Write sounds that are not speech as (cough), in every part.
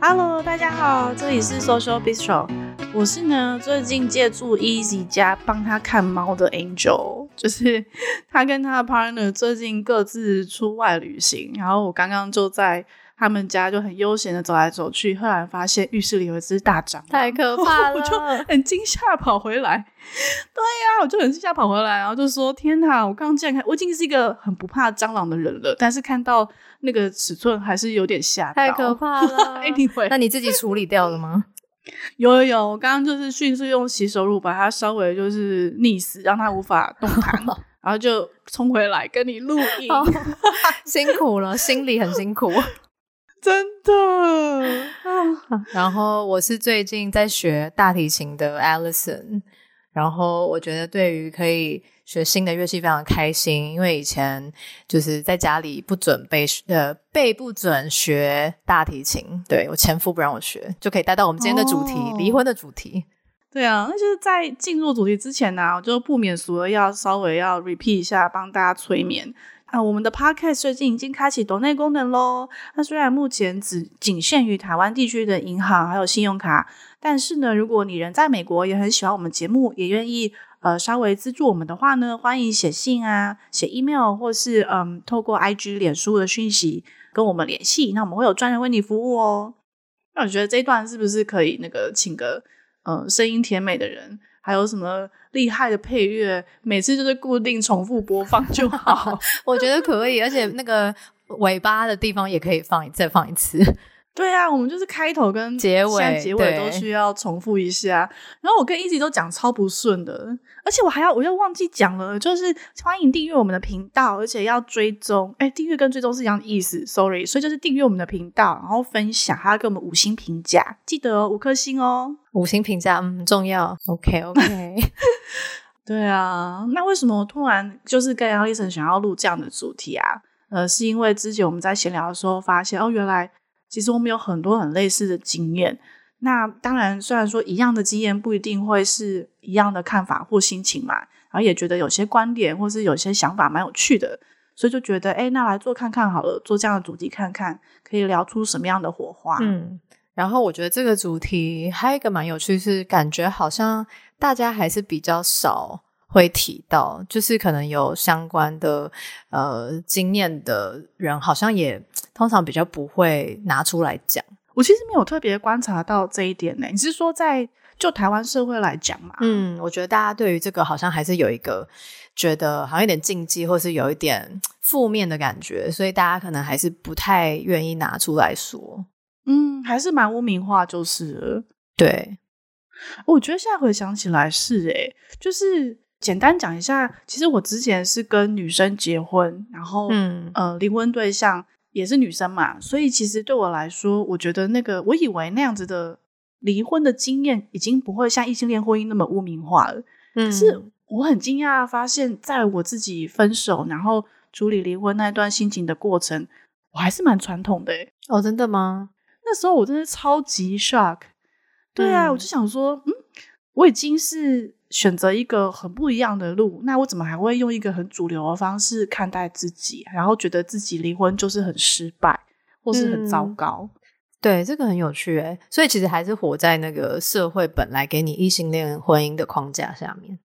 Hello，大家好，这里是 Social Bistro。我是呢，最近借住 Easy 家帮他看猫的 Angel，就是他跟他的 partner 最近各自出外旅行，然后我刚刚就在他们家就很悠闲的走来走去，突然发现浴室里有一只大蟑螂，太可 (laughs) 怕了，我就很惊吓跑回来。对呀、啊，我就很惊吓跑回来，然后就说：“天哪，我刚刚竟然看，我已经是一个很不怕蟑螂的人了，但是看到那个尺寸还是有点吓到，太可怕了。(laughs) Anyway，(laughs) 那你自己处理掉了吗？”有有有，我刚刚就是迅速用洗手乳把它稍微就是溺死，让它无法动弹，然后就冲回来跟你录音，哦、辛苦了，心里很辛苦，真的。(laughs) 然后我是最近在学大提琴的 Alison，然后我觉得对于可以。学新的乐器非常开心，因为以前就是在家里不准备呃被不准学大提琴，对，我前夫不让我学，就可以带到我们今天的主题——离、哦、婚的主题。对啊，那就是在进入主题之前呢、啊，我就不免俗的要稍微要 repeat 一下，帮大家催眠啊。我们的 podcast 最近已经开启抖内功能喽。那虽然目前只仅限于台湾地区的银行还有信用卡，但是呢，如果你人在美国，也很喜欢我们节目，也愿意。呃，稍微资助我们的话呢，欢迎写信啊，写 email 或是嗯，透过 IG、脸书的讯息跟我们联系，那我们会有专人为你服务哦。那我觉得这一段是不是可以那个请个呃声音甜美的人，还有什么厉害的配乐，每次就是固定重复播放就 (laughs) 好。我觉得可以，而且那个尾巴的地方也可以放，再放一次。对啊，我们就是开头跟结尾，结尾都需要重复一下。然后我跟 Easy 都讲超不顺的，而且我还要，我又忘记讲了，就是欢迎订阅我们的频道，而且要追踪。哎，订阅跟追踪是一样的意思，Sorry。所以就是订阅我们的频道，然后分享，还要给我们五星评价，记得哦，五颗星哦，五星评价嗯很重要。OK OK。(laughs) 对啊，那为什么我突然就是跟 Alison 想要录这样的主题啊？呃，是因为之前我们在闲聊的时候发现，哦，原来。其实我们有很多很类似的经验，那当然，虽然说一样的经验不一定会是一样的看法或心情嘛，然后也觉得有些观点或是有些想法蛮有趣的，所以就觉得，哎，那来做看看好了，做这样的主题看看，可以聊出什么样的火花。嗯，然后我觉得这个主题还有一个蛮有趣，是感觉好像大家还是比较少会提到，就是可能有相关的呃经验的人，好像也。通常比较不会拿出来讲，我其实没有特别观察到这一点呢。你是说在就台湾社会来讲嘛？嗯，我觉得大家对于这个好像还是有一个觉得好像有点禁忌，或是有一点负面的感觉，所以大家可能还是不太愿意拿出来说。嗯，还是蛮污名化，就是了。对，我觉得现在回想起来是诶，就是简单讲一下，其实我之前是跟女生结婚，然后嗯呃离婚对象。也是女生嘛，所以其实对我来说，我觉得那个我以为那样子的离婚的经验已经不会像异性恋婚姻那么污名化了。嗯，可是我很惊讶发现，在我自己分手然后处理离婚那段心情的过程，我还是蛮传统的。哦，真的吗？那时候我真的超级 shock。对啊，嗯，我就想说，嗯，我已经是。选择一个很不一样的路，那我怎么还会用一个很主流的方式看待自己，然后觉得自己离婚就是很失败，或是很糟糕？嗯、对，这个很有趣诶。所以其实还是活在那个社会本来给你异性恋婚姻的框架下面。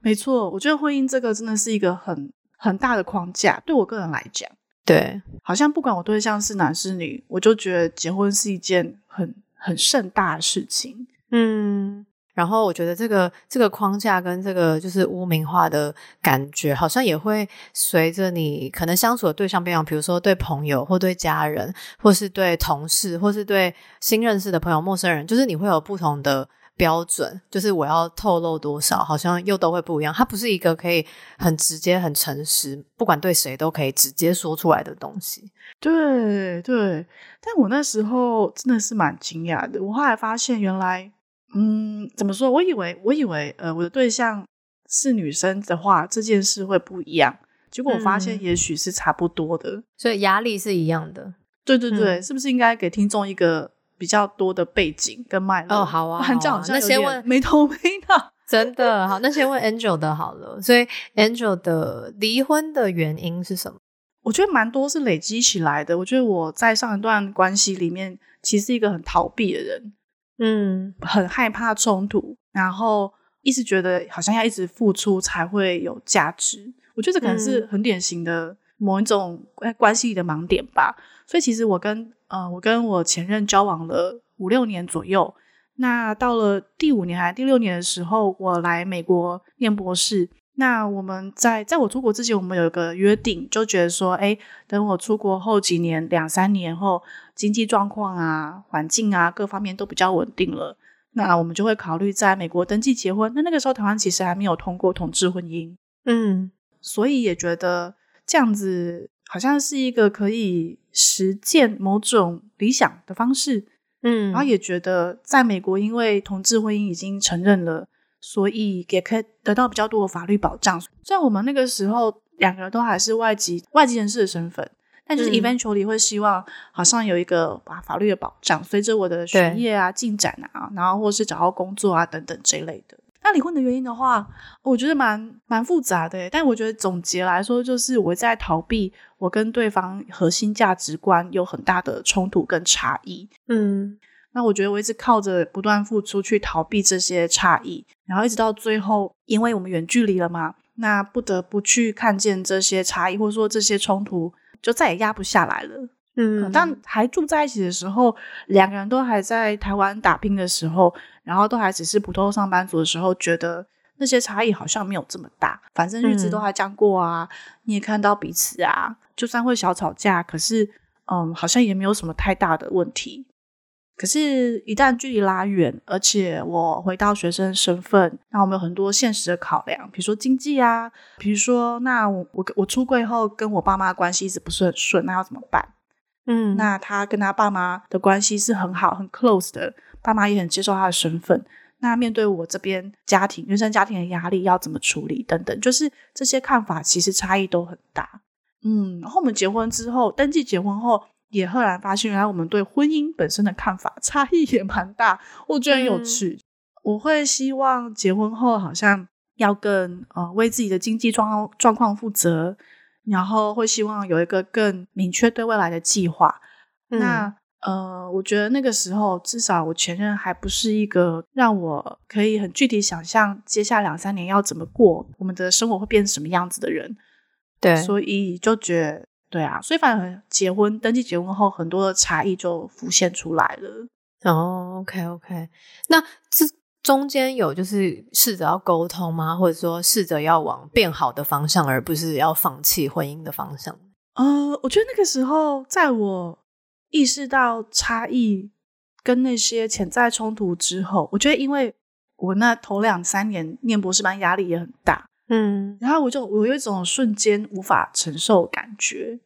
没错，我觉得婚姻这个真的是一个很很大的框架，对我个人来讲，对，好像不管我对象是男是女，我就觉得结婚是一件很很盛大的事情。嗯。然后我觉得这个这个框架跟这个就是污名化的感觉，好像也会随着你可能相处的对象变样，比如说对朋友或对家人，或是对同事，或是对新认识的朋友、陌生人，就是你会有不同的标准，就是我要透露多少，好像又都会不一样。它不是一个可以很直接、很诚实，不管对谁都可以直接说出来的东西。对对，但我那时候真的是蛮惊讶的，我后来发现原来。嗯，怎么说？我以为，我以为，呃，我的对象是女生的话，这件事会不一样。结果我发现，也许是差不多的，嗯，所以压力是一样的。对对对，嗯，是不是应该给听众一个比较多的背景跟脉络。哦，好啊，好啊，这样好像那先问没头没脑。(laughs) 真的好，那先问 Angel 的好了。所以 Angel 的离婚的原因是什么？我觉得蛮多是累积起来的。我觉得我在上一段关系里面，其实是一个很逃避的人，嗯，很害怕冲突，然后一直觉得好像要一直付出才会有价值。我觉得这可能是很典型的某一种关系里的盲点吧。所以其实我跟呃，我跟我前任交往了五六年左右。那到了第五年还是第六年的时候，我来美国念博士。那我们在在我出国之前，我们有一个约定，就觉得说，哎，等我出国后几年，两三年后，经济状况啊、环境啊各方面都比较稳定了，那我们就会考虑在美国登记结婚。那那个时候，台湾其实还没有通过同志婚姻，嗯，所以也觉得这样子好像是一个可以实践某种理想的方式。嗯，然后也觉得在美国，因为同志婚姻已经承认了，所以也可以得到比较多的法律保障。虽然我们那个时候两个人都还是外籍外籍人士的身份，但就是 eventually 会希望好像有一个法法律的保障，随着我的学业啊进展啊，然后或是找到工作啊等等这一类的。那离婚的原因的话，我觉得蛮蛮复杂的，但我觉得总结来说，就是我在逃避我跟对方核心价值观有很大的冲突跟差异。嗯，那我觉得我一直靠着不断付出去逃避这些差异，然后一直到最后，因为我们远距离了嘛，那不得不去看见这些差异，或者说这些冲突就再也压不下来了。嗯，但还住在一起的时候，两个人都还在台湾打拼的时候。然后都还只是普通上班族的时候，觉得那些差异好像没有这么大，反正日子都还这样过啊，嗯、你也看到彼此啊，就算会小吵架，可是嗯，好像也没有什么太大的问题。可是，一旦距离拉远，而且我回到学生身份，那我们有很多现实的考量，比如说经济啊，比如说那我我我出柜后跟我爸妈的关系一直不是很顺，那要怎么办？嗯，那他跟他爸妈的关系是很好、很 close 的。爸妈也很接受他的身份，那面对我这边家庭、原生家庭的压力要怎么处理等等，就是这些看法其实差异都很大。嗯，然后我们结婚之后，登记结婚后，也赫然发现，原来我们对婚姻本身的看法差异也蛮大，(laughs) 我觉得很有趣。嗯、我会希望结婚后好像要更呃为自己的经济状状况负责，然后会希望有一个更明确对未来的计划。嗯、那。呃，我觉得那个时候，至少我前任还不是一个让我可以很具体想象接下来两三年要怎么过，我们的生活会变成什么样子的人。对，所以就觉得，对啊，所以反而结婚登记结婚后，很多的差异就浮现出来了。哦，OK OK，那这中间有就是试着要沟通吗？或者说试着要往变好的方向，而不是要放弃婚姻的方向？呃，我觉得那个时候在我。意识到差异跟那些潜在冲突之后，我觉得因为我那头两三年念博士班压力也很大，嗯，然后我就我有一种瞬间无法承受感觉，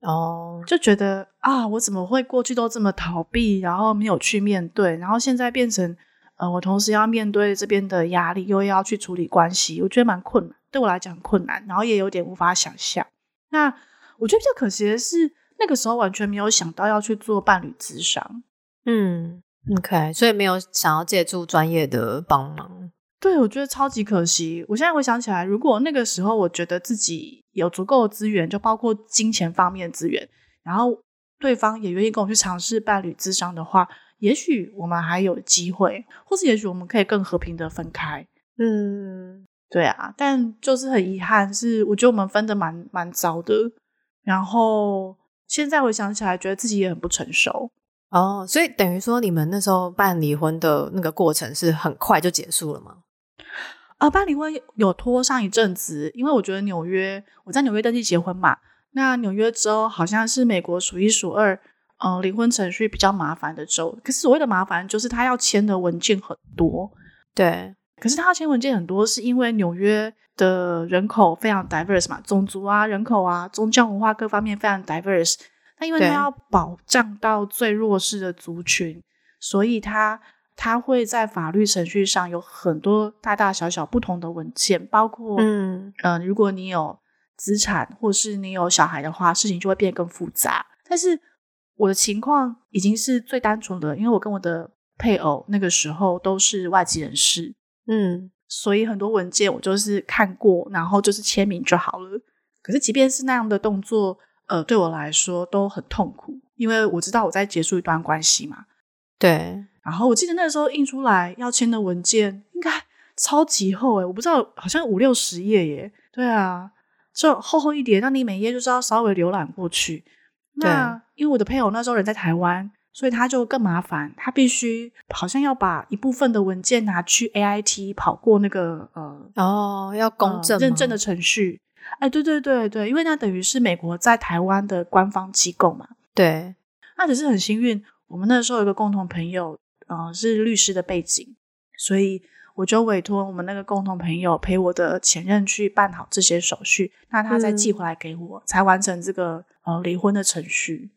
哦，就觉得啊，我怎么会过去都这么逃避，然后没有去面对，然后现在变成呃，我同时要面对这边的压力，又要去处理关系，我觉得蛮困难，对我来讲困难，然后也有点无法想象。那我觉得比较可惜的是。那个时候完全没有想到要去做伴侣咨商，嗯，OK，所以没有想要借助专业的帮忙。对，我觉得超级可惜。我现在回想起来，如果那个时候我觉得自己有足够的资源，就包括金钱方面的资源，然后对方也愿意跟我去尝试伴侣咨商的话，也许我们还有机会，或是也许我们可以更和平的分开。嗯，对啊，但就是很遗憾，是我觉得我们分的蛮蛮糟的，然后。现在回想起来，觉得自己也很不成熟哦。所以等于说，你们那时候办离婚的那个过程是很快就结束了吗？啊，办离婚有拖上一阵子，因为我觉得纽约，我在纽约登记结婚嘛。那纽约州好像是美国数一数二，嗯、呃，离婚程序比较麻烦的州。可是所谓的麻烦，就是他要签的文件很多。对，可是他要签文件很多，是因为纽约。的人口非常 diverse 嘛，种族啊、人口啊、宗教文化各方面非常 diverse。那因为他要保障到最弱势的族群，所以他他会在法律程序上有很多大大小小不同的文件，包括嗯嗯、呃，如果你有资产或是你有小孩的话，事情就会变得更复杂。但是我的情况已经是最单纯的，因为我跟我的配偶那个时候都是外籍人士，嗯，所以很多文件我就是看过，然后就是签名就好了。可是即便是那样的动作，呃，对我来说都很痛苦，因为我知道我在结束一段关系嘛。对。然后我记得那个时候印出来要签的文件应该超级厚诶，我不知道，好像五六十页耶。对啊，就厚厚一点，让你每页就是要稍微浏览过去。那因为我的配偶那时候人在台湾，所以他就更麻烦，他必须好像要把一部分的文件拿去 AIT 跑过那个呃哦要公证、呃、认证的程序。哎，对对对对，因为那等于是美国在台湾的官方机构嘛。对，那只是很幸运，我们那时候有一个共同朋友，呃，是律师的背景，所以我就委托我们那个共同朋友陪我的前任去办好这些手续，那他再寄回来给我，嗯、才完成这个。呃，离婚的程序，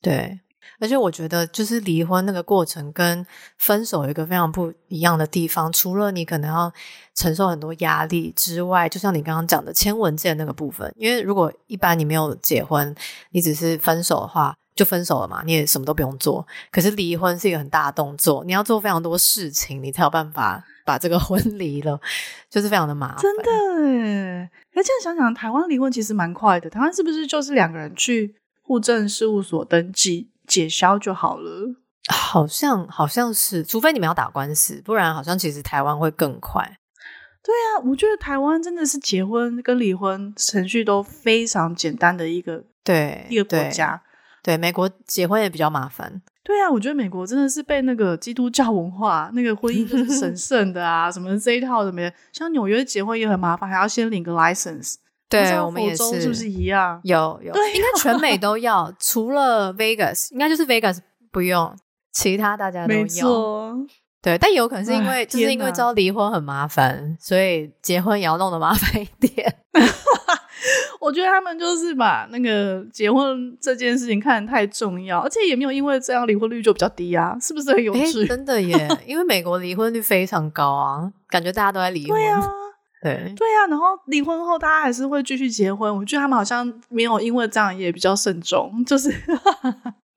对，而且我觉得就是离婚那个过程跟分手有一个非常不一样的地方，除了你可能要承受很多压力之外，就像你刚刚讲的签文件那个部分，因为如果一般你没有结婚，你只是分手的话，就分手了嘛，你也什么都不用做。可是离婚是一个很大的动作，你要做非常多事情，你才有办法 (laughs) 把这个婚离了，就是非常的麻烦。真的耶。那这样想想，台湾离婚其实蛮快的。台湾是不是就是两个人去户政事务所登记解消就好了？好像好像是，除非你们要打官司，不然好像其实台湾会更快。对啊，我觉得台湾真的是结婚跟离婚程序都非常简单的一个对一个国家。对，美国结婚也比较麻烦。(laughs) 对啊，我觉得美国真的是被那个基督教文化，那个婚姻就是神 (laughs) 圣的啊，什么这一套的没？像纽约结婚也很麻烦，还要先领个 license。对，我们也是，是不是一样？有有，对，应该全美都要，除了 Vegas，应该就是 Vegas 不用，其他大家都要。对，但有可能是因为就是因为知道离婚很麻烦，所以结婚也要弄得麻烦一点。我觉得他们就是把那个结婚这件事情看得太重要，而且也没有因为这样离婚率就比较低啊，是不是很有趣？欸、(laughs) 真的耶，因为美国离婚率非常高啊，感觉大家都在离婚。对啊，(laughs) 对对啊，然后离婚后大家还是会继续结婚。我觉得他们好像没有因为这样也比较慎重，就是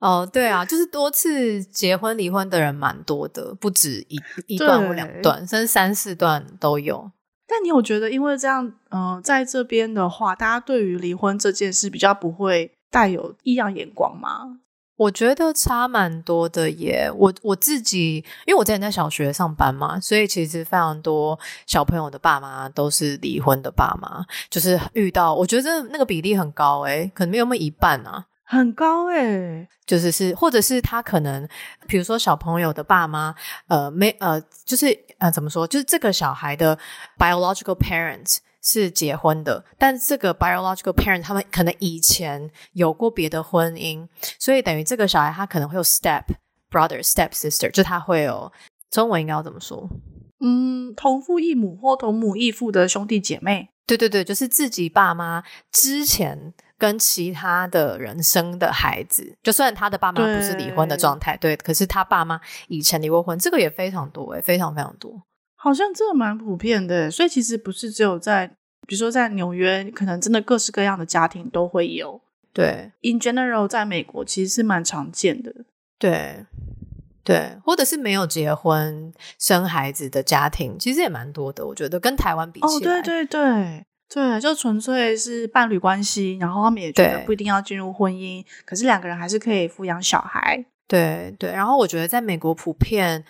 哦，对啊，就是多次结婚离婚的人蛮多的，不止一一段或两段，甚至三四段都有。但你有觉得，因为这样，嗯、在这边的话，大家对于离婚这件事比较不会带有异样眼光吗？我觉得差蛮多的耶。我我自己，因为我之前在小学上班嘛，所以其实非常多小朋友的爸妈都是离婚的爸妈，就是遇到，我觉得那个比例很高诶，可能没有那么一半啊。很高诶、欸，就是是，或者是他可能，比如说小朋友的爸妈，呃，没呃，就是呃，怎么说？就是这个小孩的 biological parents 是结婚的，但这个 biological parent 他们可能以前有过别的婚姻，所以等于这个小孩他可能会有 step brother、step sister，就他会有中文应该要怎么说？嗯，同父异母或同母异父的兄弟姐妹。对对对，就是自己爸妈之前。跟其他的人生的孩子，就算他的爸妈不是离婚的状态，对，对，可是他爸妈以前离过婚，这个也非常多诶，非常非常多，好像这个蛮普遍的，所以其实不是只有在，比如说在纽约，可能真的各式各样的家庭都会有，对，in general，在美国其实是蛮常见的，对，对，或者是没有结婚生孩子的家庭，其实也蛮多的，我觉得跟台湾比起来，哦，对对对。对，就纯粹是伴侣关系，然后他们也觉得不一定要进入婚姻，可是两个人还是可以抚养小孩。对对，然后我觉得在美国普遍，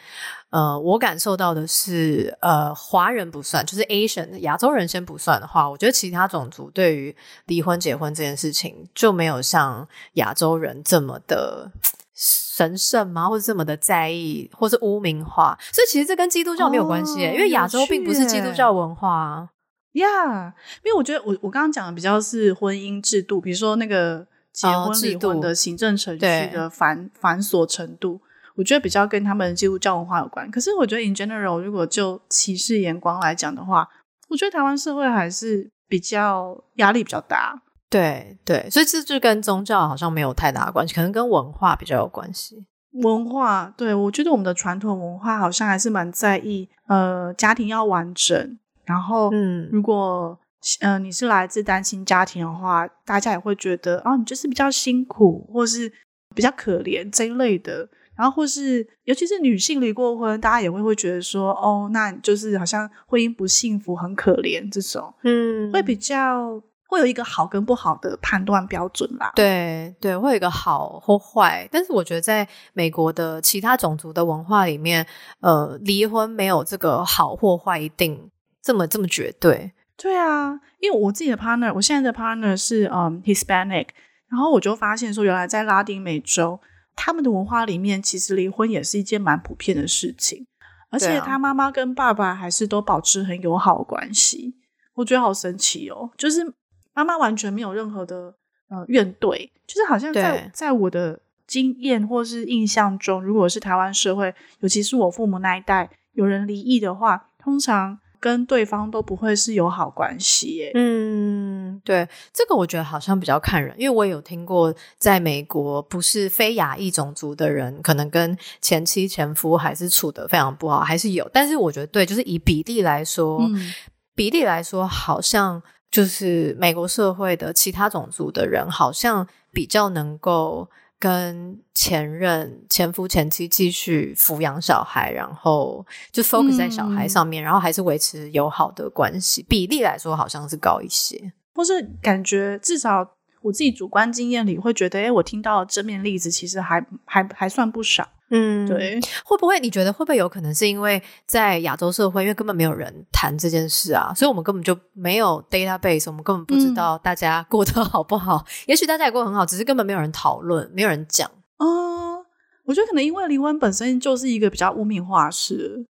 呃，我感受到的是，呃，华人不算，就是 Asian 亚洲人先不算的话，我觉得其他种族对于离婚结婚这件事情就没有像亚洲人这么的神圣吗？或者这么的在意，或是污名化？所以其实这跟基督教没有关系，哦，因为亚洲并不是基督教文化。呀，yeah, 因为我觉得我我刚刚讲的比较是婚姻制度，比如说那个结婚离婚的行政程序的繁、哦、繁琐程度，我觉得比较跟他们基督教文化有关。可是我觉得 in general，如果就歧视眼光来讲的话，我觉得台湾社会还是比较压力比较大。对对，所以这就跟宗教好像没有太大的关系，可能跟文化比较有关系。文化，对，我觉得我们的传统文化好像还是蛮在意，呃，家庭要完整。然后，嗯，如果嗯、呃、你是来自单亲家庭的话，大家也会觉得哦，你就是比较辛苦，或是比较可怜这一类的。然后或是尤其是女性离过婚，大家也会会觉得说，哦，那就是好像婚姻不幸福，很可怜这种，嗯，会比较会有一个好跟不好的判断标准啦。对对，会有一个好或坏。但是我觉得在美国的其他种族的文化里面，呃，离婚没有这个好或坏一定这么这么绝对。对啊，因为我自己的 partner，我现在的 partner 是嗯 Hispanic，然后我就发现说，原来在拉丁美洲。他们的文化里面，其实离婚也是一件蛮普遍的事情，而且他妈妈跟爸爸还是都保持很友好的关系，我觉得好神奇哦！就是妈妈完全没有任何的呃怨怼，就是好像在在我的经验或是印象中，如果是台湾社会，尤其是我父母那一代有人离异的话，通常。跟对方都不会是友好关系耶。嗯，对，这个我觉得好像比较看人，因为我有听过，在美国不是非亚裔种族的人，可能跟前妻前夫还是处得非常不好，还是有。但是我觉得，对，就是以比例来说，嗯、比例来说，好像就是美国社会的其他种族的人，好像比较能够。跟前任、前夫、前妻继续抚养小孩，然后就 focus 在小孩上面，嗯、然后还是维持友好的关系，比例来说好像是高一些，或是感觉至少我自己主观经验里会觉得，哎，我听到的正面例子其实还还还算不少。嗯，对，会不会你觉得会不会有可能是因为在亚洲社会，因为根本没有人谈这件事啊，所以我们根本就没有 database，我们根本不知道大家过得好不好。嗯、也许大家也过得很好，只是根本没有人讨论，没有人讲。嗯，我觉得可能因为离婚本身就是一个比较污名化的事，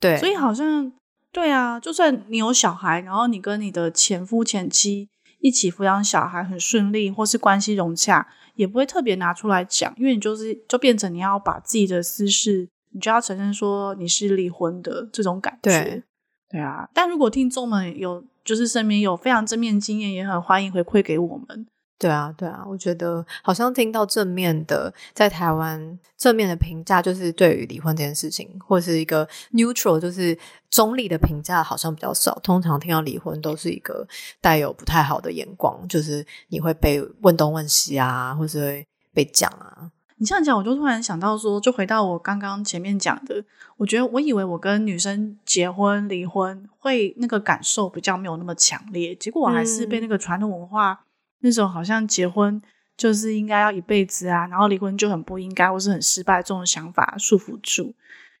对，所以好像对啊，就算你有小孩，然后你跟你的前夫前妻一起抚养小孩很顺利，或是关系融洽。也不会特别拿出来讲，因为你就是就变成你要把自己的私事，你就要承认说你是离婚的这种感觉。对，对啊。但如果听众们有就是身边有非常正面经验，也很欢迎回馈给我们。对啊，对啊，我觉得好像听到正面的，在台湾正面的评价，就是对于离婚这件事情，或是一个 neutral，就是中立的评价，好像比较少。通常听到离婚，都是一个带有不太好的眼光，就是你会被问东问西啊，或是会被讲啊。你这样讲，我就突然想到说，就回到我刚刚前面讲的，我觉得我以为我跟女生结婚离婚会那个感受比较没有那么强烈，结果我还是被那个传统文化。嗯那种好像结婚就是应该要一辈子啊，然后离婚就很不应该或是很失败这种想法束缚住。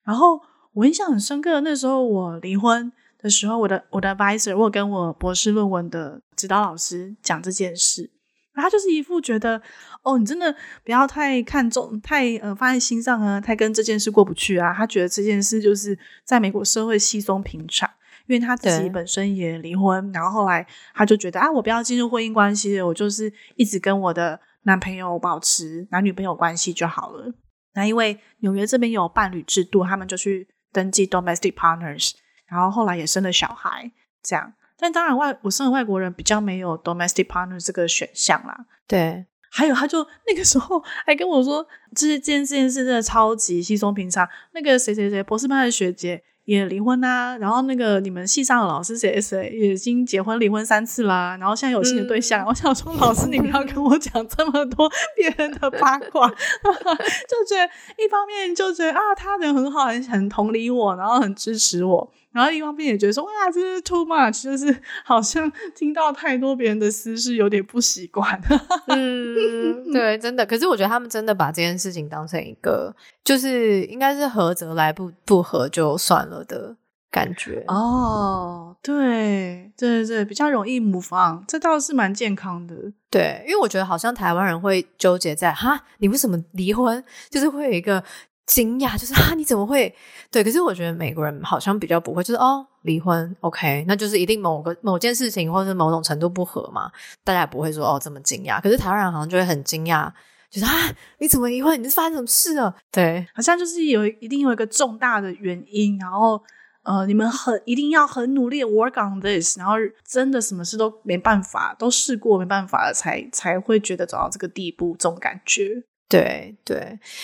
然后我印象很深刻，那时候我离婚的时候，我的我的 advisor，我跟我博士论文的指导老师讲这件事，他就是一副觉得哦，你真的不要太看重，太呃放在心上啊，太跟这件事过不去啊。他觉得这件事就是在美国社会稀松平常。因为他自己本身也离婚，然后后来他就觉得啊，我不要进入婚姻关系了，我就是一直跟我的男朋友保持男女朋友关系就好了。那因为纽约这边有伴侣制度，他们就去登记 domestic partners，然后后来也生了小孩，这样。但当然外我身为外国人比较没有 domestic partners 这个选项啦。对，还有他就那个时候还跟我说，这这件这件事真的超级稀松平常。那个谁谁谁博士班的学姐。也离婚啦、啊，然后那个你们系上的老师谁谁也已经结婚离婚三次啦，然后现在有新的对象。嗯、我想说，老师你不要跟我讲这么多别人的八卦，(laughs) (laughs) 就觉得一方面就觉得啊，他人很好，很很同理我，然后很支持我。然后一方面也觉得说，哇，这是 too much，就是 (laughs) 好像听到太多别人的私事，有点不习惯。(laughs) 嗯，对，真的。可是我觉得他们真的把这件事情当成一个，就是应该是合则来，不不合就算了的感觉。哦，对，对对对，比较容易 move on，这倒是蛮健康的。对，因为我觉得好像台湾人会纠结在哈，你为什么离婚？就是会有一个。惊讶就是啊，你怎么会？对，可是我觉得美国人好像比较不会，就是哦，离婚，OK，那就是一定某个某件事情或者是某种程度不合嘛，大家也不会说哦这么惊讶。可是台湾人好像就会很惊讶，就是啊，你怎么离婚？你是发生什么事了？对，好像就是有一定有一个重大的原因，然后呃，你们很一定要很努力的 work on this，然后真的什么事都没办法，都试过没办法了，才才会觉得走到这个地步，这种感觉。对对，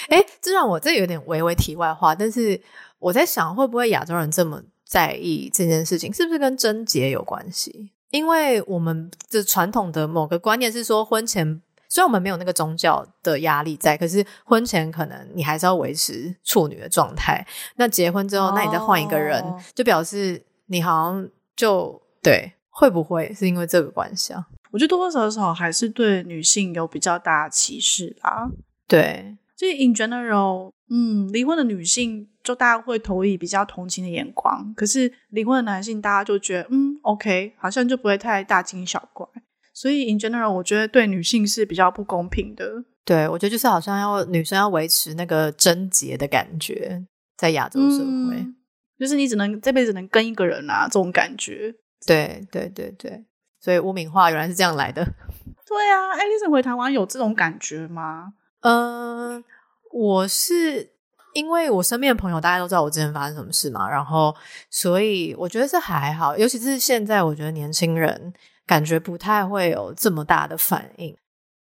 诶，这让我这有点微微题外话，但是我在想，会不会亚洲人这么在意这件事情，是不是跟贞洁有关系？因为我们的传统的某个观念是说，婚前虽然我们没有那个宗教的压力在，可是婚前可能你还是要维持处女的状态。那结婚之后，那你再换一个人，哦、就表示你好像就对，会不会是因为这个关系啊？我觉得多多少少还是对女性有比较大的歧视啦。对，所以 in general，嗯，离婚的女性就大家会投以比较同情的眼光，可是离婚的男性大家就觉得，嗯，OK，好像就不会太大惊小怪。所以，in general，我觉得对女性是比较不公平的。对，我觉得就是好像要女生要维持那个贞洁的感觉，在亚洲社会，嗯，就是你只能这辈子能跟一个人啊，这种感觉。对，对，对，对。所以污名化原来是这样来的。(laughs) 对啊，艾莉森回台湾有这种感觉吗？嗯、呃，我是因为我身边的朋友大家都知道我之前发生什么事嘛，然后所以我觉得这还好，尤其是现在，我觉得年轻人。感觉不太会有这么大的反应，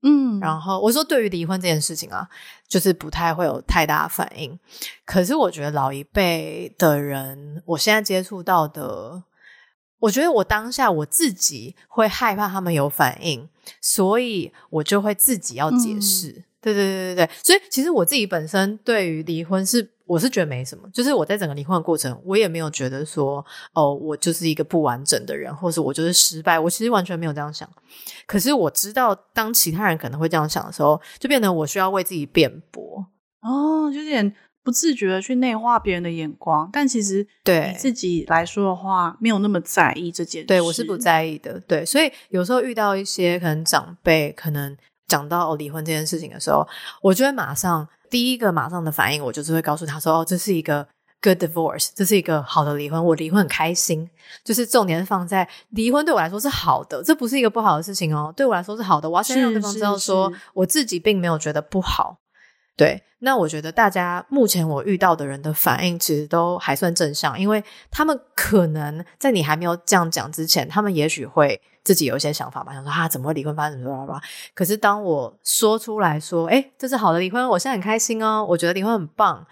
嗯，然后我说对于离婚这件事情啊，就是不太会有太大反应。可是我觉得老一辈的人，我现在接触到的，我觉得我当下我自己会害怕他们有反应，所以我就会自己要解释。嗯对对对对对，所以其实我自己本身对于离婚是，我是觉得没什么，就是我在整个离婚的过程，我也没有觉得说，哦，我就是一个不完整的人，或是我就是失败，我其实完全没有这样想。可是我知道，当其他人可能会这样想的时候，就变得我需要为自己辩驳。哦，就有点不自觉的去内化别人的眼光，但其实对你自己来说的话，没有那么在意这件事。对，我是不在意的。对，所以有时候遇到一些可能长辈，可能。讲到离婚这件事情的时候，我就会马上第一个马上的反应，我就是会告诉他说：“哦，这是一个 good divorce，这是一个好的离婚，我离婚很开心。就是重点是放在离婚对我来说是好的，这不是一个不好的事情哦，对我来说是好的。我要先让对方知道说，我自己并没有觉得不好。对，那我觉得大家目前我遇到的人的反应其实都还算正向，因为他们可能在你还没有这样讲之前，他们也许会。自己有一些想法吧，想说啊，怎么会离婚发生什么什么？可是当我说出来说，诶，这是好的离婚，我现在很开心哦，我觉得离婚很棒，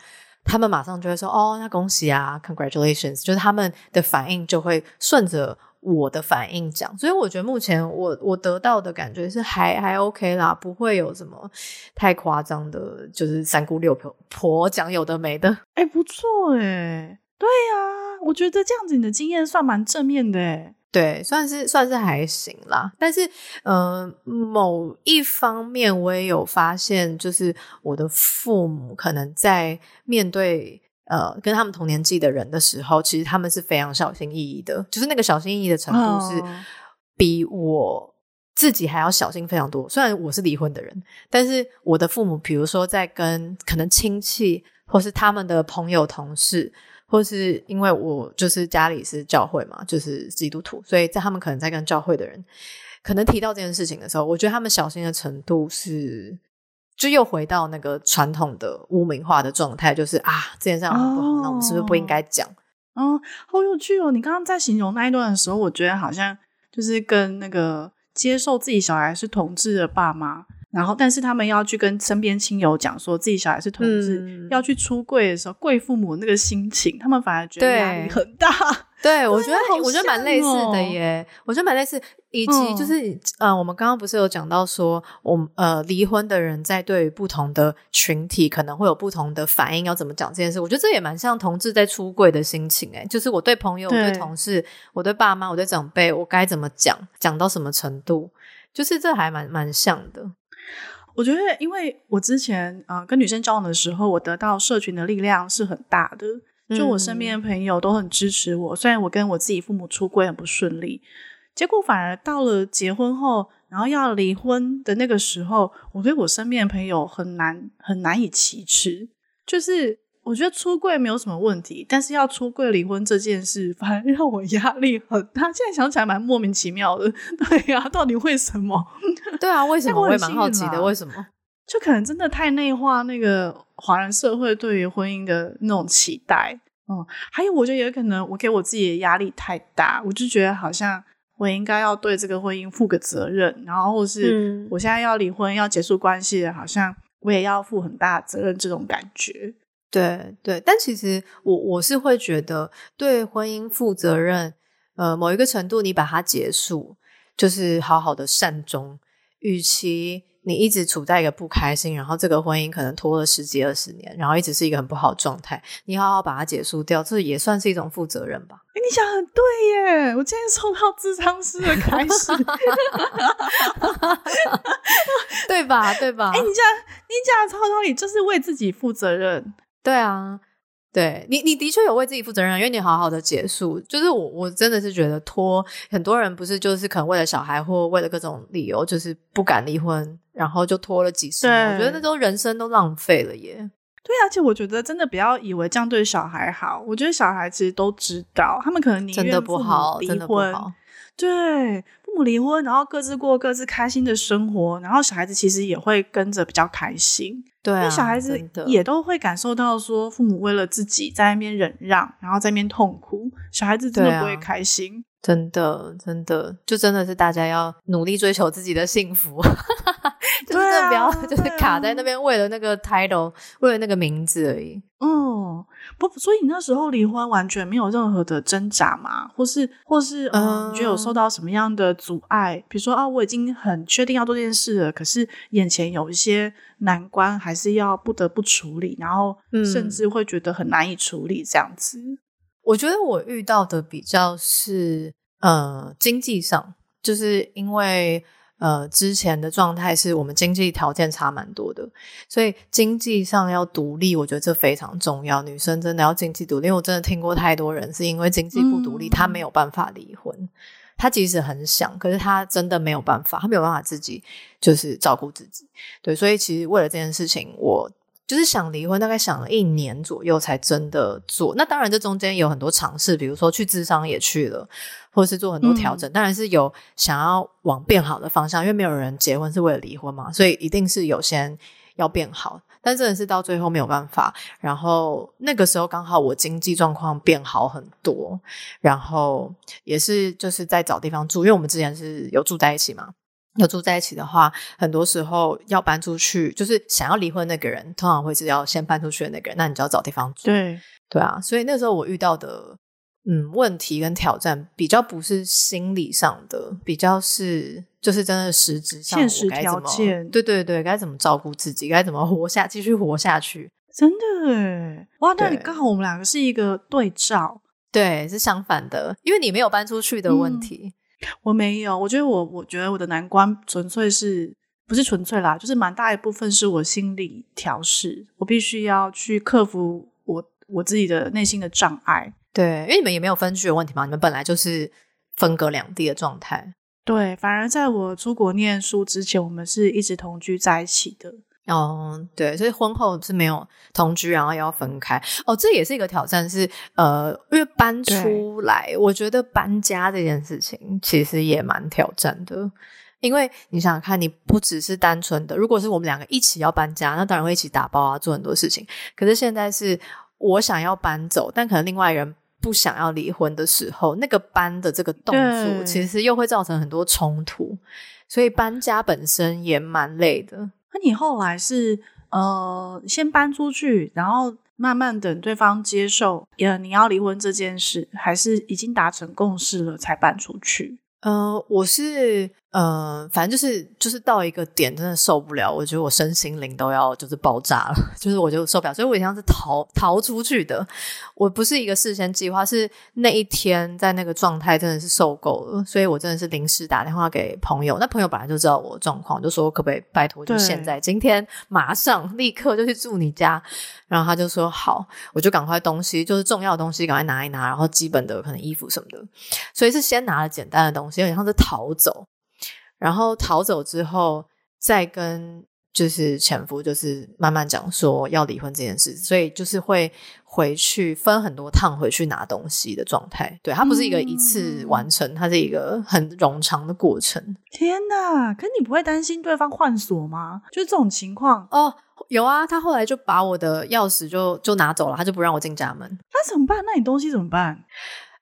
他们马上就会说，哦，那恭喜啊，congratulations，就是他们的反应就会顺着我的反应讲。所以我觉得目前我我得到的感觉是还还 OK 啦，不会有什么太夸张的，就是三姑六婆婆讲有的没的。诶，不错诶，对呀，我觉得这样子你的经验算蛮正面的诶。对，算是算是还行啦，但是，嗯、呃，某一方面我也有发现，就是我的父母可能在面对呃跟他们同年纪的人的时候，其实他们是非常小心翼翼的，就是那个小心翼翼的程度是比我自己还要小心非常多。虽然我是离婚的人，但是我的父母，比如说在跟可能亲戚或是他们的朋友、同事。或是因为我就是家里是教会嘛，就是基督徒，所以在他们可能在跟教会的人可能提到这件事情的时候，我觉得他们小心的程度是，就又回到那个传统的污名化的状态，就是啊，这件事很不好，哦、那我们是不是不应该讲？哦，好有趣哦！你刚刚在形容那一段的时候，我觉得好像就是跟那个接受自己小孩是同志的爸妈。然后，但是他们要去跟身边亲友讲说自己小孩是同志，嗯、要去出柜的时候，贵父母那个心情，他们反而觉得压力很大。对，(laughs) 对我觉得，我觉得蛮类似的耶。我觉得蛮类似，以及就是，嗯、呃，我们刚刚不是有讲到说，我们呃离婚的人在对于不同的群体可能会有不同的反应，要怎么讲这件事？我觉得这也蛮像同志在出柜的心情诶，就是我对朋友、我对同事、我对爸妈、我对长辈，我该怎么讲？讲到什么程度？就是这还蛮蛮像的。我觉得，因为我之前呃跟女生交往的时候，我得到社群的力量是很大的，就我身边的朋友都很支持我。嗯、虽然我跟我自己父母出轨很不顺利，结果反而到了结婚后，然后要离婚的那个时候，我对我身边的朋友很难很难以启齿，就是。我觉得出柜没有什么问题，但是要出柜离婚这件事，反而让我压力很大。现在想起来蛮莫名其妙的，(laughs) 对呀、啊，到底为什么？(laughs) 对啊，为什么？我也蛮好奇的，为什么？(laughs) 就可能真的太内化那个华人社会对于婚姻的那种期待，嗯，还有我觉得也可能我给我自己的压力太大，我就觉得好像我应该要对这个婚姻负个责任，然后或是我现在要离婚要结束关系，好像我也要负很大责任这种感觉。对对，但其实我我是会觉得对婚姻负责任，呃，某一个程度你把它结束，就是好好的善终，与其你一直处在一个不开心，然后这个婚姻可能拖了十几二十年，然后一直是一个很不好的状态，你好好把它结束掉，这也算是一种负责任吧？欸、你想很对耶！我今天收到智商师的开始，(laughs) 对吧？对吧？哎、欸，你讲你讲的超道理，就是为自己负责任。对啊。对你，你的确有为自己负责任，因为你好好的结束。就是我，我真的是觉得拖很多人不是就是可能为了小孩或为了各种理由，就是不敢离婚，然后就拖了几十年。我觉得那都人生都浪费了耶。对，而且我觉得真的不要以为这样对小孩好。我觉得小孩其实都知道，他们可能宁愿真的不好，真的不好。对，父母离婚，然后各自过各自开心的生活，然后小孩子其实也会跟着比较开心。对啊，因为小孩子也都会感受到说，父母为了自己在那边忍让，然后在那边痛苦，小孩子真的不会开心。真的，真的，就真的是大家要努力追求自己的幸福，(laughs) 就是不要就是卡在那边，为了那个 title，为了那个名字而已。嗯，不，所以你那时候离婚完全没有任何的挣扎嘛？或是，或是，嗯，你觉得有受到什么样的阻碍？比如说啊，我已经很确定要做这件事了，可是眼前有一些难关，还是要不得不处理，然后甚至会觉得很难以处理这样子。嗯我觉得我遇到的比较是，呃，经济上，就是因为呃之前的状态是我们经济条件差蛮多的，所以经济上要独立，我觉得这非常重要。女生真的要经济独立，因为我真的听过太多人是因为经济不独立，她、嗯、没有办法离婚。她即使很想，可是她真的没有办法，她没有办法自己就是照顾自己。对，所以其实为了这件事情，我。就是想离婚，大概想了一年左右才真的做。那当然，这中间有很多尝试，比如说去智商也去了，或者是做很多调整。嗯、当然是有想要往变好的方向，因为没有人结婚是为了离婚嘛，所以一定是有先要变好。但真的是到最后没有办法。然后那个时候刚好我经济状况变好很多，然后也是就是在找地方住，因为我们之前是有住在一起嘛。要住在一起的话，很多时候要搬出去，就是想要离婚那个人，通常会是要先搬出去的那个人。那你就要找地方住。对对啊，所以那时候我遇到的嗯问题跟挑战，比较不是心理上的，比较是就是真的实质上，现实条件。对对对，该怎么照顾自己，该怎么活下，继续活下去。真的耶，哇！那你刚好我们两个是一个对照，对，是相反的，因为你没有搬出去的问题。嗯我没有，我觉得我，我觉得我的难关纯粹是不是纯粹啦，就是蛮大一部分是我心理调试，我必须要去克服我我自己的内心的障碍。对，因为你们也没有分居的问题嘛，你们本来就是分隔两地的状态。对，反而在我出国念书之前，我们是一直同居在一起的。哦，对，所以婚后是没有同居，然后要分开。哦，这也是一个挑战是，是呃，因为搬出来，我觉得搬家这件事情其实也蛮挑战的。因为你想想看，你不只是单纯的，如果是我们两个一起要搬家，那当然会一起打包啊，做很多事情。可是现在是我想要搬走，但可能另外人不想要离婚的时候，那个搬的这个动作，其实又会造成很多冲突。所以搬家本身也蛮累的。那你后来是呃先搬出去，然后慢慢等对方接受，呃你要离婚这件事，还是已经达成共识了才搬出去？呃，我是。呃，反正就是就是到一个点，真的受不了。我觉得我身心灵都要就是爆炸了，(laughs) 就是我就受不了，所以我像是逃逃出去的。我不是一个事先计划，是那一天在那个状态真的是受够了，所以我真的是临时打电话给朋友。那朋友本来就知道我状况，就说可不可以拜托，就现在今天马上立刻就去住你家。然后他就说好，我就赶快东西就是重要的东西赶快拿一拿，然后基本的可能衣服什么的，所以是先拿了简单的东西，有点像是逃走。然后逃走之后，再跟就是前夫，就是慢慢讲说要离婚这件事，所以就是会回去分很多趟回去拿东西的状态。对，它不是一个一次完成，嗯、它是一个很冗长的过程。天哪！可你不会担心对方换锁吗？就这种情况哦，有啊。他后来就把我的钥匙就就拿走了，他就不让我进家门。那怎么办？那你东西怎么办？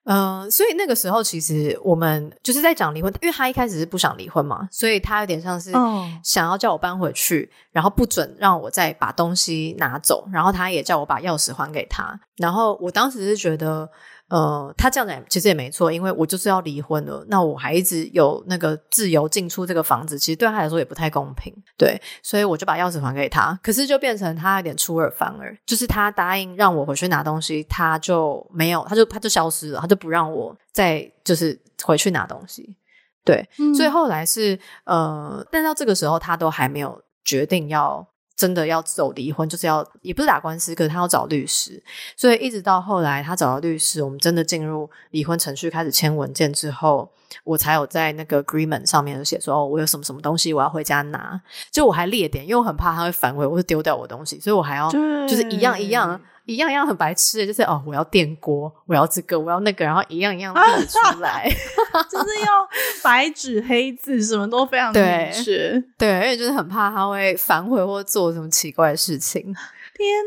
嗯、呃，所以那个时候其实我们就是在讲离婚，因为他一开始是不想离婚嘛，所以他有点像是想要叫我搬回去，哦、然后不准让我再把东西拿走，然后他也叫我把钥匙还给他。然后我当时是觉得，呃，他这样讲其实也没错，因为我就是要离婚了，那我还一直有那个自由进出这个房子，其实对他来说也不太公平，对，所以我就把钥匙还给他。可是就变成他有点出尔反尔，就是他答应让我回去拿东西，他就没有，他就他就消失了，他就不让我再就是回去拿东西。对，嗯、所以后来是呃，但到这个时候他都还没有决定要。真的要走离婚，就是要也不是打官司，可是他要找律师，所以一直到后来他找到律师，我们真的进入离婚程序，开始签文件之后，我才有在那个 agreement 上面写说，哦，我有什么什么东西我要回家拿，就我还列点，因为我很怕他会反悔或是丢掉我东西，所以我还要就是一样一样。一样一样很白痴的，就是哦，我要电锅，我要这个，我要那个，然后一样一样列出来，(laughs) 就是要白纸黑字，什么都非常明确。对，对，因为就是很怕他会反悔或做什么奇怪的事情。天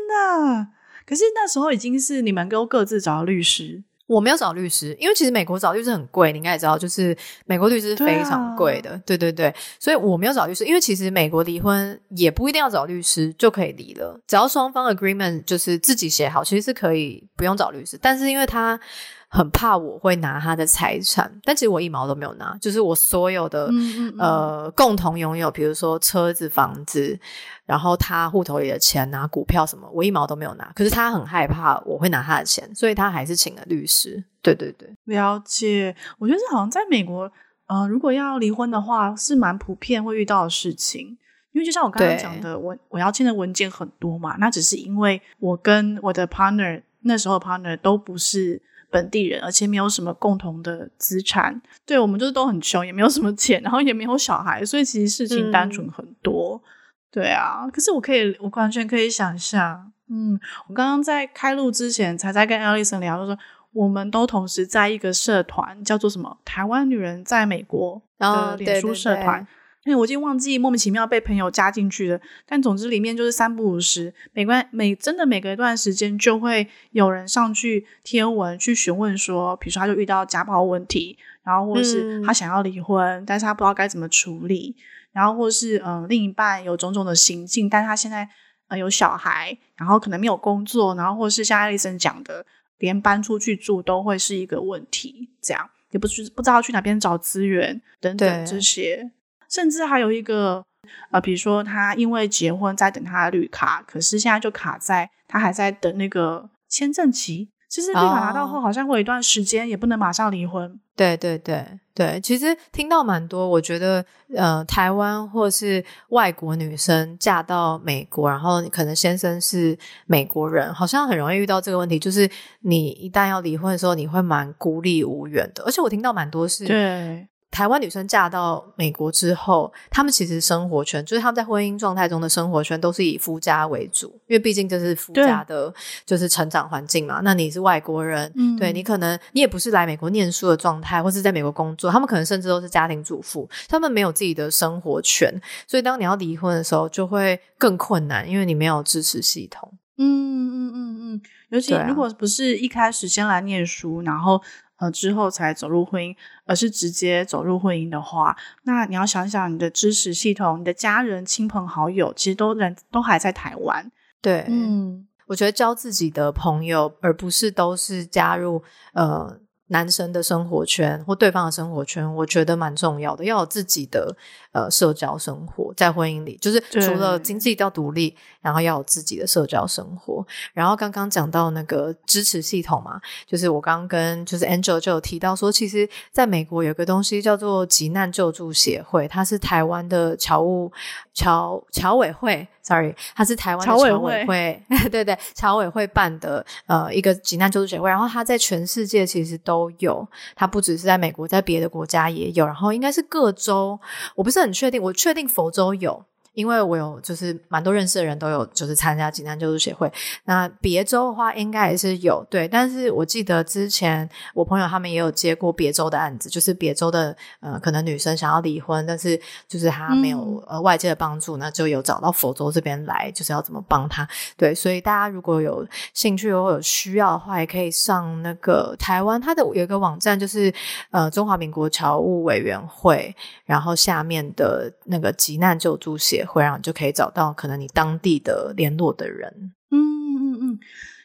哪！可是那时候已经是你们都各自找律师。我没有找律师，因为其实美国找律师很贵，你应该也知道，就是美国律师非常贵的，对啊，对对对，所以我没有找律师，因为其实美国离婚也不一定要找律师就可以离了，只要双方 agreement 就是自己写好，其实是可以不用找律师，但是因为他。很怕我会拿他的财产，但其实我一毛都没有拿，就是我所有的嗯嗯嗯呃共同拥有，比如说车子、房子，然后他户头里的钱拿股票什么，我一毛都没有拿。可是他很害怕我会拿他的钱，所以他还是请了律师。对对对，了解。我觉得这好像在美国，呃，如果要离婚的话，是蛮普遍会遇到的事情。因为就像我刚刚讲的，我我要签的文件很多嘛，那只是因为我跟我的 partner 那时候 partner 都不是。本地人，而且没有什么共同的资产，对，我们就是都很穷，也没有什么钱，然后也没有小孩，所以其实事情单纯很多。嗯、对啊，可是我可以，我完全可以想象，嗯，我刚刚在开录之前才在跟 Alison 聊，就说我们都同时在一个社团，叫做什么“台湾女人在美国”的脸书社团。哦因为我已经忘记莫名其妙被朋友加进去了，但总之里面就是三不五时，每关每真的每隔一段时间就会有人上去贴文去询问说，比如说他就遇到家暴问题，然后或是他想要离婚，嗯、但是他不知道该怎么处理，然后或是嗯、呃、另一半有种种的行径，但是他现在呃有小孩，然后可能没有工作，然后或是像艾丽森讲的，连搬出去住都会是一个问题，这样也不是不知道去哪边找资源等等这些。甚至还有一个，呃，比如说他因为结婚在等他的绿卡，可是现在就卡在他还在等那个签证期。其实绿卡拿到后，好像会有一段时间也不能马上离婚。Oh. 对对对对，其实听到蛮多，我觉得呃，台湾或是外国女生嫁到美国，然后可能先生是美国人，好像很容易遇到这个问题，就是你一旦要离婚的时候，你会蛮孤立无援的。而且我听到蛮多是，对。台湾女生嫁到美国之后，她们其实生活圈就是她们在婚姻状态中的生活圈都是以夫家为主，因为毕竟这是夫家的，就是成长环境嘛。那你是外国人，嗯、对你可能你也不是来美国念书的状态，或是在美国工作，他们可能甚至都是家庭主妇，他们没有自己的生活圈，所以当你要离婚的时候就会更困难，因为你没有支持系统。嗯嗯嗯嗯，尤其如果不是一开始先来念书，然后。呃，之后才走入婚姻，而是直接走入婚姻的话，那你要想想你的支持系统，你的家人、亲朋好友，其实都人都还在台湾。对，嗯，我觉得交自己的朋友，而不是都是加入呃。男生的生活圈或对方的生活圈，我觉得蛮重要的，要有自己的呃社交生活，在婚姻里，就是除了经济要独立，然后要有自己的社交生活。然后刚刚讲到那个支持系统嘛，就是我刚刚跟就是 Angel 就有提到说，其实在美国有个东西叫做急难救助协会，它是台湾的侨务侨侨委会。Sorry，它是台湾的侨委会，委 (laughs) 会对对，侨委会办的呃一个急难救助协会，然后它在全世界其实都有，它不只是在美国，在别的国家也有，然后应该是各州，我不是很确定，我确定佛州有。因为我有就是蛮多认识的人都有就是参加急难救助协会，那别州的话应该也是有对，但是我记得之前我朋友他们也有接过别州的案子，就是别州的呃可能女生想要离婚，但是就是她没有呃外界的帮助，那就有找到佛州这边来，就是要怎么帮她。对，所以大家如果有兴趣或有需要的话，也可以上那个台湾它的有一个网站，就是呃中华民国侨务委员会，然后下面的那个急难救助协会。会让你就可以找到可能你当地的联络的人。嗯嗯嗯。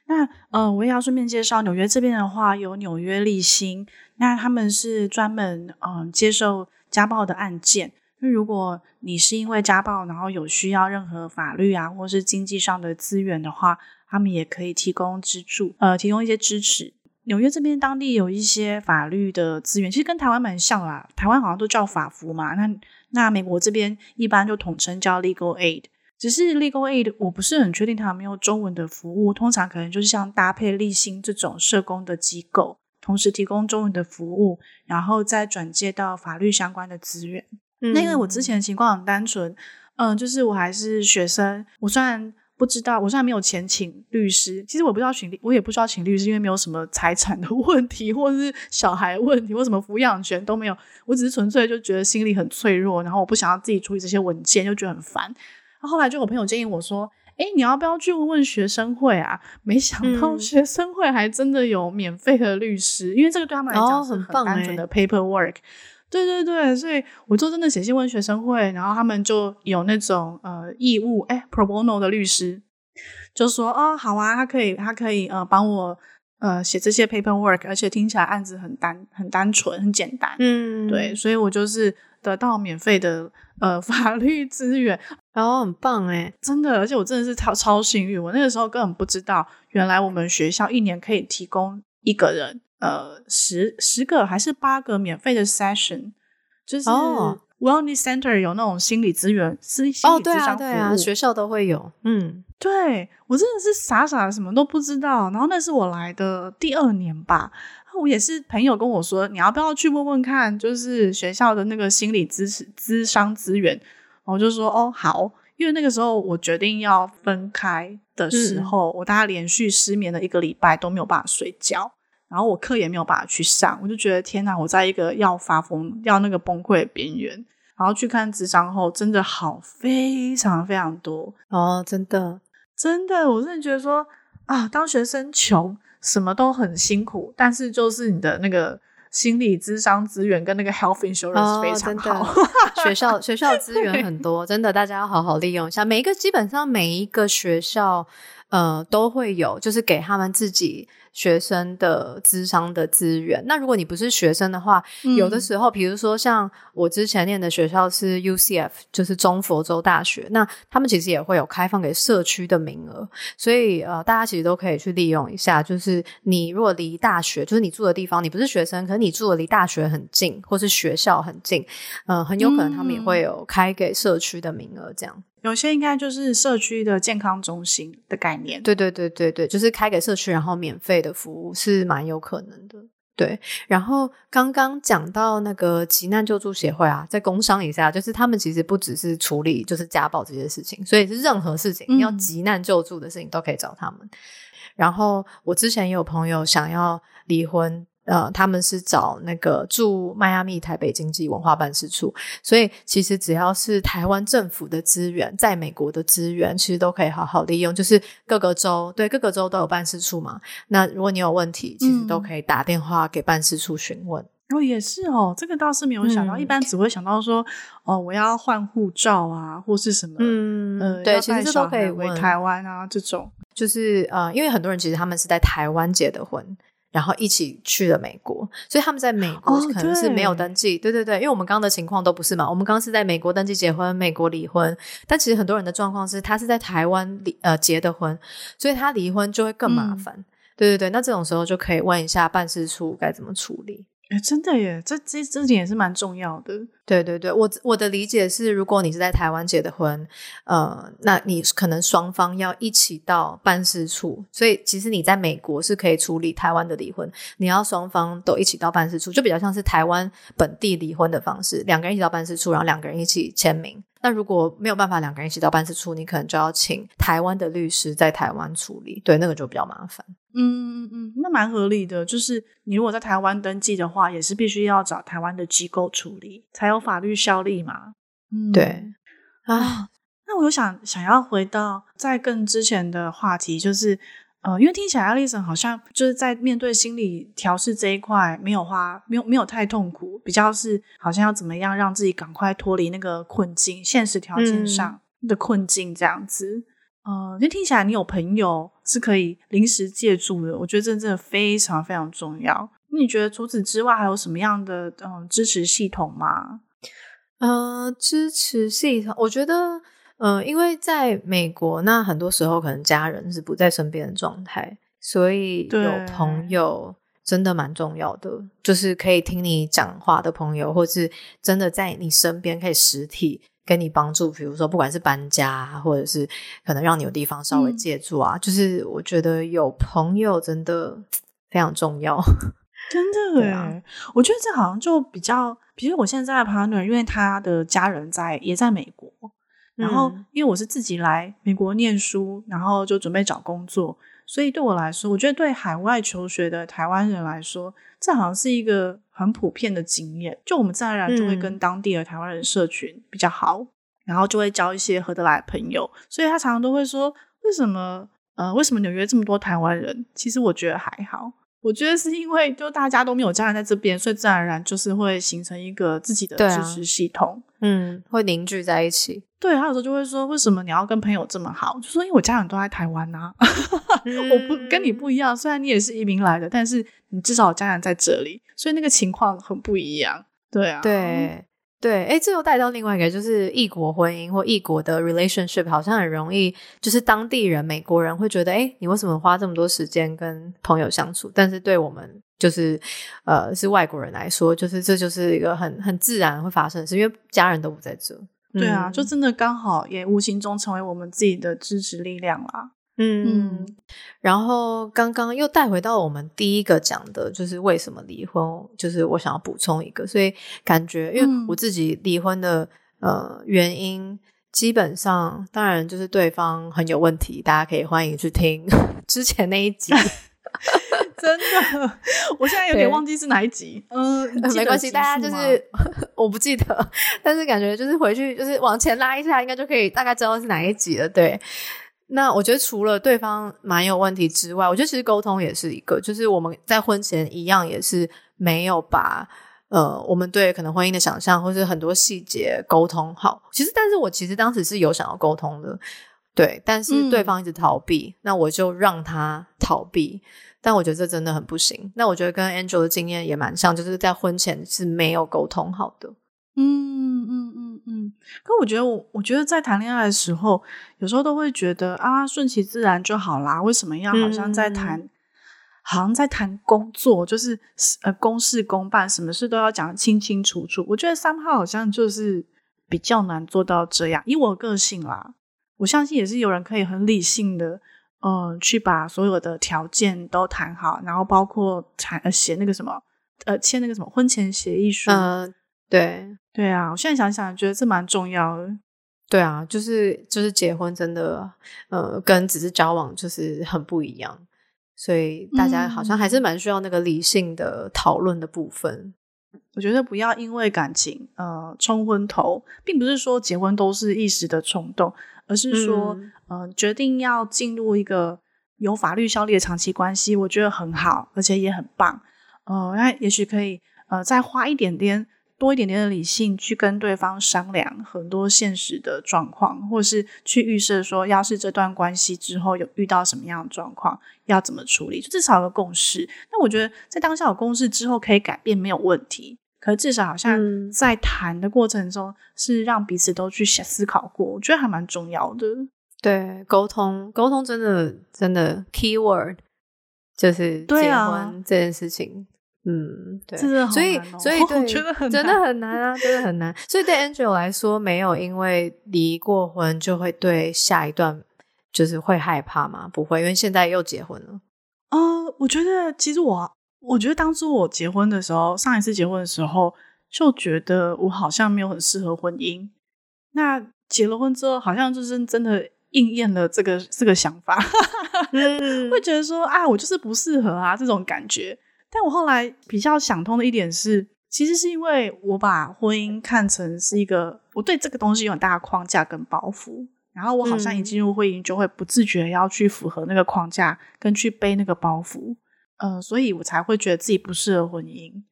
那呃，我也要顺便介绍纽约这边的话，有纽约立新，那他们是专门嗯、接受家暴的案件。那如果你是因为家暴，然后有需要任何法律啊，或是经济上的资源的话，他们也可以提供资助，呃，提供一些支持。纽约这边当地有一些法律的资源，其实跟台湾蛮像啦。台湾好像都叫法服嘛，那那美国这边一般就统称叫 legal aid。只是 legal aid 我不是很确定它有没有中文的服务，通常可能就是像搭配立新这种社工的机构，同时提供中文的服务，然后再转介到法律相关的资源。嗯、那个我之前的情况很单纯，嗯，就是我还是学生，我虽然。不知道，我现在没有钱请律师。其实我不知道请，我也不需要请律师，因为没有什么财产的 (laughs) 问题，或者是小孩问题，或什么抚养权都没有。我只是纯粹就觉得心里很脆弱，然后我不想要自己处理这些文件，就觉得很烦。然后后来就有朋友建议我说：“哎，你要不要去问问学生会啊？”没想到学生会还真的有免费的律师，嗯、因为这个对他们来讲是很单纯的 paperwork。对对对，所以我就真的写信问学生会，然后他们就有那种呃义务哎 pro bono 的律师，就说哦好啊，他可以他可以呃帮我呃写这些 paperwork，而且听起来案子很单很单纯很简单，嗯，对，所以我就是得到免费的呃 (laughs) 法律资源，然后很棒诶，真的，而且我真的是超超幸运，我那个时候根本不知道，原来我们学校一年可以提供一个人。呃，十十个还是八个免费的 session，就是 wellness center 有那种心理资源，是心理咨商服务。哦，对啊，对啊，学校都会有。嗯，对，我真的是傻傻的什么都不知道。然后那是我来的第二年吧，我也是朋友跟我说，你要不要去问问看，就是学校的那个心理咨咨商资源。我就说哦好，因为那个时候我决定要分开的时候，嗯、我大概连续失眠了一个礼拜都没有办法睡觉。然后我课也没有办法去上，我就觉得天哪，我在一个要发疯、要那个崩溃的边缘。然后去看智商后，真的好非常非常多哦，真的真的，我真的觉得说啊，当学生穷，什么都很辛苦，但是就是你的那个心理智商资源跟那个 health insurance 非常好，哦、学校 (laughs) 学校资源很多，真的大家要好好利用一下。每一个基本上每一个学校呃都会有，就是给他们自己。学生的资商的资源，那如果你不是学生的话，嗯、有的时候，比如说像我之前念的学校是 UCF，就是中佛州大学，那他们其实也会有开放给社区的名额，所以呃，大家其实都可以去利用一下。就是你如果离大学，就是你住的地方，你不是学生，可是你住的离大学很近，或是学校很近，嗯、呃，很有可能他们也会有开给社区的名额，这样。有些应该就是社区的健康中心的概念，对对对对对，就是开给社区，然后免费的服务是蛮有可能的。对，然后刚刚讲到那个急难救助协会啊，在工商一下，就是他们其实不只是处理就是家暴这些事情，所以是任何事情你要急难救助的事情都可以找他们。嗯、然后我之前也有朋友想要离婚。呃，他们是找那个驻迈阿密台北经济文化办事处，所以其实只要是台湾政府的资源，在美国的资源，其实都可以好好利用。就是各个州，对，各个州都有办事处嘛。那如果你有问题，其实都可以打电话给办事处询问。嗯、哦，也是哦，这个倒是没有想到，嗯、一般只会想到说，哦，我要换护照啊，或是什么，嗯，呃，对，其实这都可以回台湾啊，这种，就是呃，因为很多人其实他们是在台湾结的婚。然后一起去了美国，所以他们在美国可能是没有登记。哦、对，对对对，因为我们刚刚的情况都不是嘛，我们刚刚是在美国登记结婚，美国离婚。但其实很多人的状况是他是在台湾离呃结的婚，所以他离婚就会更麻烦。嗯、对对对，那这种时候就可以问一下办事处该怎么处理。哎，真的耶，这这这点也是蛮重要的。对对对，我我的理解是，如果你是在台湾结的婚，呃，那你可能双方要一起到办事处，所以其实你在美国是可以处理台湾的离婚，你要双方都一起到办事处，就比较像是台湾本地离婚的方式，两个人一起到办事处，然后两个人一起签名。那如果没有办法两个人一起到办事处，你可能就要请台湾的律师在台湾处理，对，那个就比较麻烦。嗯嗯嗯，那蛮合理的。就是你如果在台湾登记的话，也是必须要找台湾的机构处理，才有法律效力嘛。嗯，对。啊，那我又想想要回到在更之前的话题，就是呃，因为听起来 Alison 好像就是在面对心理调试这一块没有花，没有没有太痛苦，比较是好像要怎么样让自己赶快脱离那个困境，现实条件上的困境这样子。呃，因为听起来你有朋友是可以临时借助的，我觉得这真的非常非常重要。你觉得除此之外还有什么样的嗯、呃、支持系统吗？呃，支持系统，我觉得，呃，因为在美国，那很多时候可能家人是不在身边的状态，所以有朋友真的蛮重要的，就是可以听你讲话的朋友，或是真的在你身边可以实体给你帮助，比如说不管是搬家，或者是可能让你有地方稍微借住啊，嗯、就是我觉得有朋友真的非常重要。(laughs) 真的耶，啊、我觉得这好像就比较，比如我现在的 partner，因为他的家人在也在美国，然后因为我是自己来美国念书，然后就准备找工作，所以对我来说，我觉得对海外求学的台湾人来说，这好像是一个很普遍的经验，就我们自然而然就会跟当地的台湾人社群比较好，嗯、然后就会交一些合得来的朋友，所以他常常都会说，为什么呃，为什么纽约这么多台湾人？其实我觉得还好。我觉得是因为就大家都没有家人在这边，所以自然而然就是会形成一个自己的支持系统，啊、嗯，会凝聚在一起。对，他有时候就会说：“为什么你要跟朋友这么好？”就说：“因为我家人都在台湾啊，嗯、(laughs) 我不跟你不一样。虽然你也是移民来的，但是你至少有家人在这里，所以那个情况很不一样。”对啊，对。对，诶，这又带到另外一个，就是异国婚姻或异国的 relationship，好像很容易，就是当地人、美国人会觉得，诶，你为什么花这么多时间跟朋友相处？但是对我们，就是呃，是外国人来说，就是这就是一个很很自然会发生的事，因为家人都不在这。对啊，嗯、就真的刚好也无形中成为我们自己的支持力量啦。嗯，然后刚刚又带回到我们第一个讲的，就是为什么离婚，就是我想要补充一个，所以感觉因为我自己离婚的、嗯、呃原因，基本上当然就是对方很有问题，大家可以欢迎去听 (laughs) 之前那一集。(laughs) 真的，我现在有点忘记是哪一集。嗯，没关系，大家就是 (laughs) 我不记得，但是感觉就是回去就是往前拉一下，应该就可以大概知道是哪一集了。对。那我觉得除了对方蛮有问题之外，我觉得其实沟通也是一个，就是我们在婚前一样也是没有把呃我们对可能婚姻的想象或是很多细节沟通好。其实，但是我其实当时是有想要沟通的，对，但是对方一直逃避，嗯、那我就让他逃避。但我觉得这真的很不行。那我觉得跟 Angel 的经验也蛮像，就是在婚前是没有沟通好的。嗯嗯嗯嗯，可我觉得我我觉得在谈恋爱的时候，有时候都会觉得啊，顺其自然就好啦。为什么要好像在谈，嗯、好像在谈工作，就是呃公事公办，什么事都要讲得清清楚楚。我觉得 somehow 好像就是比较难做到这样。以我个性啦，我相信也是有人可以很理性的，嗯、呃，去把所有的条件都谈好，然后包括谈呃写那个什么呃签那个什么婚前协议书。呃对对啊，我现在想想，觉得这蛮重要的。对啊，就是就是结婚真的，呃，跟只是交往就是很不一样，所以大家好像还是蛮需要那个理性的讨论的部分。嗯，我觉得不要因为感情呃冲昏头，并不是说结婚都是一时的冲动，而是说嗯、呃、决定要进入一个有法律效力的长期关系，我觉得很好，而且也很棒。呃，那也许可以呃再花一点点。多一点点的理性去跟对方商量很多现实的状况，或是去预设说，要是这段关系之后有遇到什么样的状况，要怎么处理，就至少有个共识。那我觉得在当下有共识之后可以改变没有问题，可是至少好像在谈的过程中是让彼此都去想思考过，我觉得还蛮重要的。对，沟通沟通真的真的 key word 就是结婚这件事情。嗯，对，哦、所以所以对，(laughs) 觉得很真的很难啊，真的很难。所以对 Angel 来说，没有因为离过婚就会对下一段就是会害怕吗？不会，因为现在又结婚了。呃，我觉得其实我，我觉得当初我结婚的时候，上一次结婚的时候，就觉得我好像没有很适合婚姻。那结了婚之后，好像就是真的应验了这个这个想法，(laughs) 嗯、会觉得说啊，我就是不适合啊，这种感觉。但我后来比较想通的一点是，其实是因为我把婚姻看成是一个我对这个东西有很大的框架跟包袱，然后我好像一进入婚姻就会不自觉要去符合那个框架跟去背那个包袱，呃，所以我才会觉得自己不适合婚姻。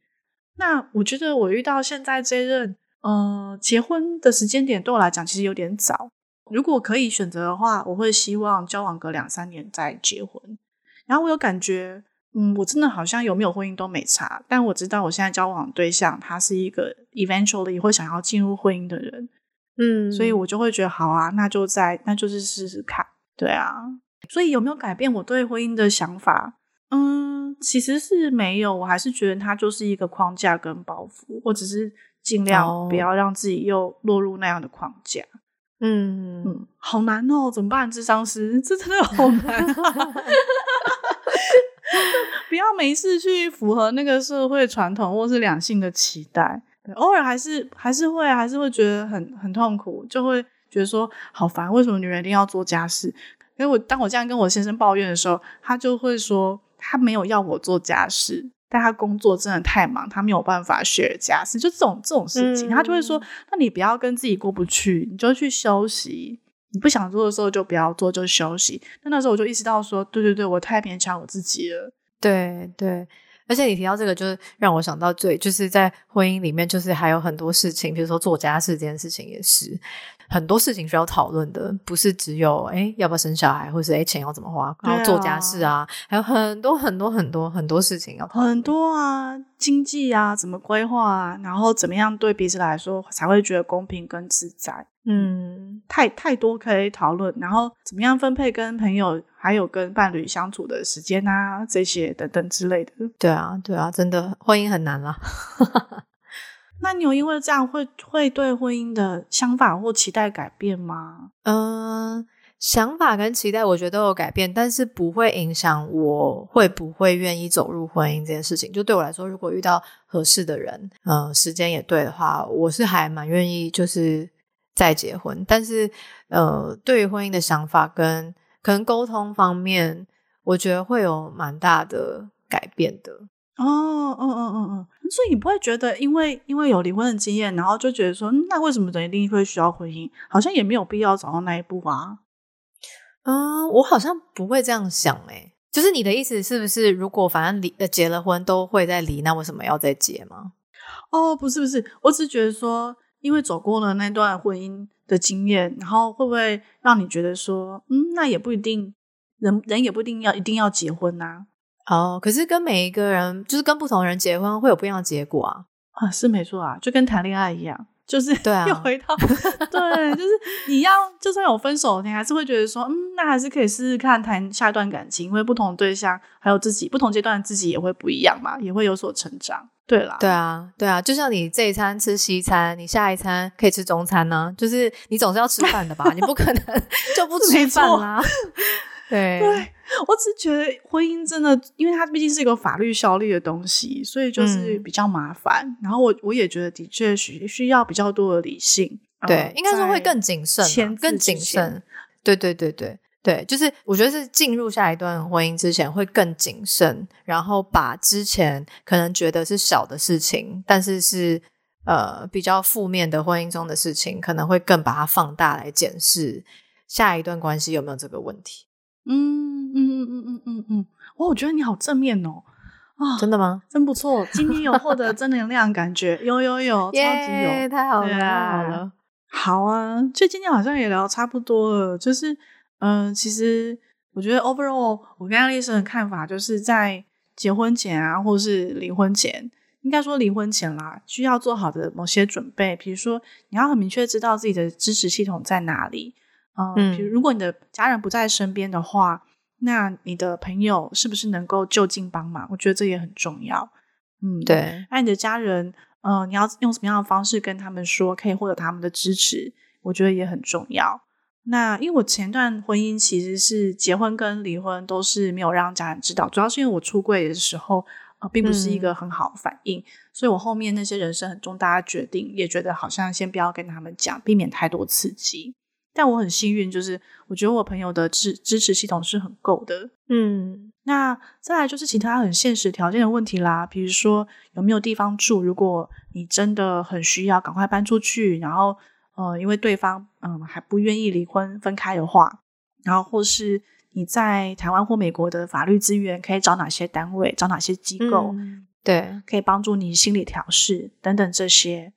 那我觉得我遇到现在这任，呃，结婚的时间点对我来讲其实有点早。如果可以选择的话，我会希望交往个两三年再结婚。然后我有感觉，嗯，我真的好像有没有婚姻都没差。但我知道我现在交往的对象，他是一个 eventually 会想要进入婚姻的人，嗯，所以我就会觉得好啊，那就在那就是试试看。对啊，所以有没有改变我对婚姻的想法？嗯，其实是没有，我还是觉得它就是一个框架跟包袱，我只是尽量不要让自己又落入那样的框架。嗯嗯，好难哦，怎么办？智商师，(laughs) 这真的好难啊。(laughs) (laughs) 不要没事去符合那个社会传统或是两性的期待，偶尔还是还是会还是会觉得很很痛苦，就会觉得说好烦，为什么女人一定要做家事？因为我当我这样跟我先生抱怨的时候，他就会说他没有要我做家事。但他工作真的太忙，他没有办法 share 家事，就这种这种事情，嗯、他就会说：“那你不要跟自己过不去，你就去休息。你不想做的时候就不要做，就休息。”那那时候我就意识到说：“对对对，我太勉强我自己了。”对对，而且你提到这个，就是让我想到最就是在婚姻里面，就是还有很多事情，比如说做家事这件事情也是。很多事情需要讨论的，不是只有诶要不要生小孩，或是诶钱要怎么花，然后做家事啊，还有很多很多很多很多事情要讨论。很多啊，经济啊，怎么规划啊，然后怎么样对彼此来说才会觉得公平跟自在。嗯，太太多可以讨论，然后怎么样分配跟朋友还有跟伴侣相处的时间啊，这些等等之类的。对啊，对啊，真的婚姻很难啦。那你有因为这样会会对婚姻的想法或期待改变吗？嗯、呃，想法跟期待我觉得都有改变，但是不会影响我会不会愿意走入婚姻这件事情。就对我来说，如果遇到合适的人，嗯、呃，时间也对的话，我是还蛮愿意就是再结婚。但是，呃，对于婚姻的想法跟可能沟通方面，我觉得会有蛮大的改变的。哦，嗯嗯嗯嗯。所以你不会觉得，因为因为有离婚的经验，然后就觉得说，那为什么人一定会需要婚姻？好像也没有必要走到那一步啊。嗯，我好像不会这样想诶。就是你的意思是不是，如果反正离呃结了婚都会再离，那为什么要再结吗？哦，不是不是，我只是觉得说，因为走过了那段婚姻的经验，然后会不会让你觉得说，嗯，那也不一定，人人也不一定要一定要结婚啊。哦，可是跟每一个人，就是跟不同人结婚会有不一样的结果啊！啊，是没错啊，就跟谈恋爱一样，就是对啊，又回到 (laughs) 对，就是你要就算有分手，你还是会觉得说，嗯，那还是可以试试看谈下一段感情，因为不同的对象还有自己不同阶段的自己也会不一样嘛，也会有所成长。对啦，对啊，对啊，就像你这一餐吃西餐，你下一餐可以吃中餐呢，就是你总是要吃饭的吧？你不可能 (laughs) 就不吃饭啦。(laughs) 对，对，我只觉得婚姻真的，因为它毕竟是一个法律效力的东西，所以就是比较麻烦。嗯、然后我我也觉得的确需需要比较多的理性，对，应该说会更谨慎，更谨慎。对对对对对，就是我觉得是进入下一段婚姻之前会更谨慎，然后把之前可能觉得是小的事情，但是是呃比较负面的婚姻中的事情，可能会更把它放大来检视下一段关系有没有这个问题。嗯嗯嗯嗯嗯嗯嗯，哇，我觉得你好正面哦，啊，真的吗？真不错，今天有获得正能量，感觉有有有，超级有，yeah, 太好了，太好了，好啊，就今天好像也聊差不多了，就是，嗯、呃，其实我觉得 overall，我跟艾丽丝的看法就是在结婚前啊，或是离婚前，应该说离婚前啦，需要做好的某些准备，比如说你要很明确知道自己的支持系统在哪里。嗯，比如如果你的家人不在身边的话，那你的朋友是不是能够就近帮忙？我觉得这也很重要。嗯，对。那你的家人，嗯、呃，你要用什么样的方式跟他们说，可以获得他们的支持？我觉得也很重要。那因为我前段婚姻其实是结婚跟离婚都是没有让家人知道，主要是因为我出柜的时候，呃，并不是一个很好的反应，嗯、所以我后面那些人生很重大的决定，也觉得好像先不要跟他们讲，避免太多刺激。但我很幸运，就是我觉得我朋友的支支持系统是很够的。嗯，那再来就是其他很现实条件的问题啦，比如说有没有地方住，如果你真的很需要赶快搬出去，然后呃，因为对方嗯、呃、还不愿意离婚分开的话，然后或是你在台湾或美国的法律资源可以找哪些单位，找哪些机构，嗯、对，可以帮助你心理调试等等这些。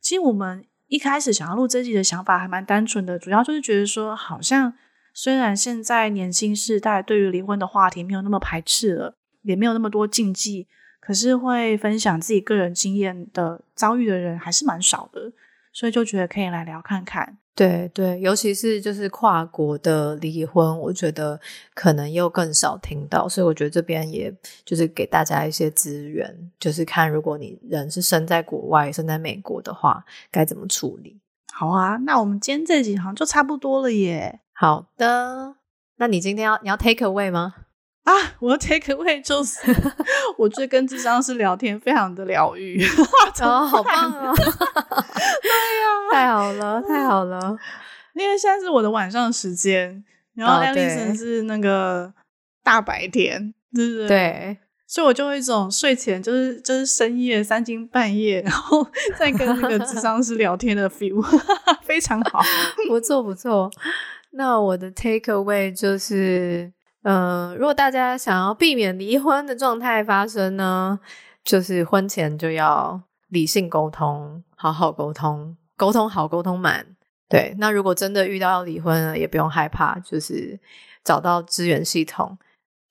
其实我们。一开始想要录这集的想法还蛮单纯的，主要就是觉得说，好像虽然现在年轻世代对于离婚的话题没有那么排斥了，也没有那么多禁忌，可是会分享自己个人经验的遭遇的人还是蛮少的，所以就觉得可以来聊看看。对对，尤其是就是跨国的离婚，我觉得可能又更少听到，所以我觉得这边也就是给大家一些资源，就是看如果你人是生在国外、生在美国的话，该怎么处理。好啊，那我们今天这集好像就差不多了耶。好的，那你今天要你要 take away 吗？啊，我的 take away 就是，(laughs) 我觉得跟智商师聊天非常的疗愈，(laughs) 哦，好棒哦！(laughs) 对呀，太好了，太好了，因为现在是我的晚上时间，然后 Alison 是那个大白天，对不对？对，所以我就会一种睡前就是就是深夜三更半夜，然后再跟那个智商师聊天的 feel，非常好，不错不错。那我的 take away 就是。嗯、呃，如果大家想要避免离婚的状态发生呢，就是婚前就要理性沟通，好好沟通，沟通好，沟通满。对，那如果真的遇到要离婚了，也不用害怕，就是找到资源系统，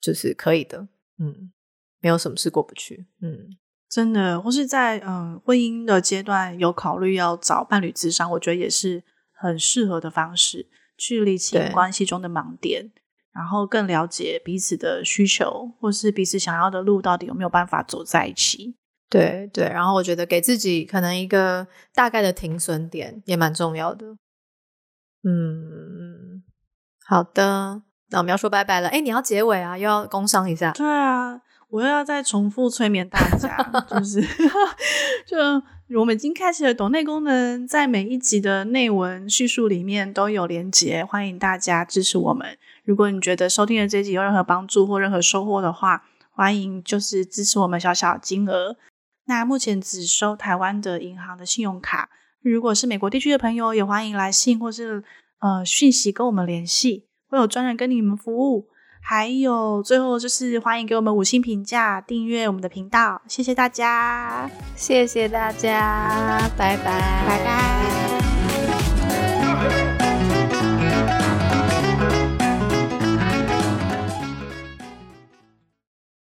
就是可以的。嗯，没有什么事过不去。嗯，真的，或是在嗯婚姻的阶段有考虑要找伴侣咨商，我觉得也是很适合的方式，去理清关系中的盲点。然后更了解彼此的需求，或是彼此想要的路到底有没有办法走在一起。对对，然后我觉得给自己可能一个大概的停损点也蛮重要的。嗯，好的，那我们要说拜拜了。哎，你要结尾啊，又要工商一下。对啊，我又要再重复催眠大家，就是 (laughs) 就我们已经开启了抖内功能，在每一集的内文叙述里面都有连结，欢迎大家支持我们。如果你觉得收听的这一集有任何帮助或任何收获的话，欢迎就是支持我们小小金额。那目前只收台湾的银行的信用卡，如果是美国地区的朋友，也欢迎来信或是呃讯息跟我们联系，会有专人跟你们服务。还有最后就是欢迎给我们五星评价，订阅我们的频道，谢谢大家，谢谢大家，拜拜，拜拜。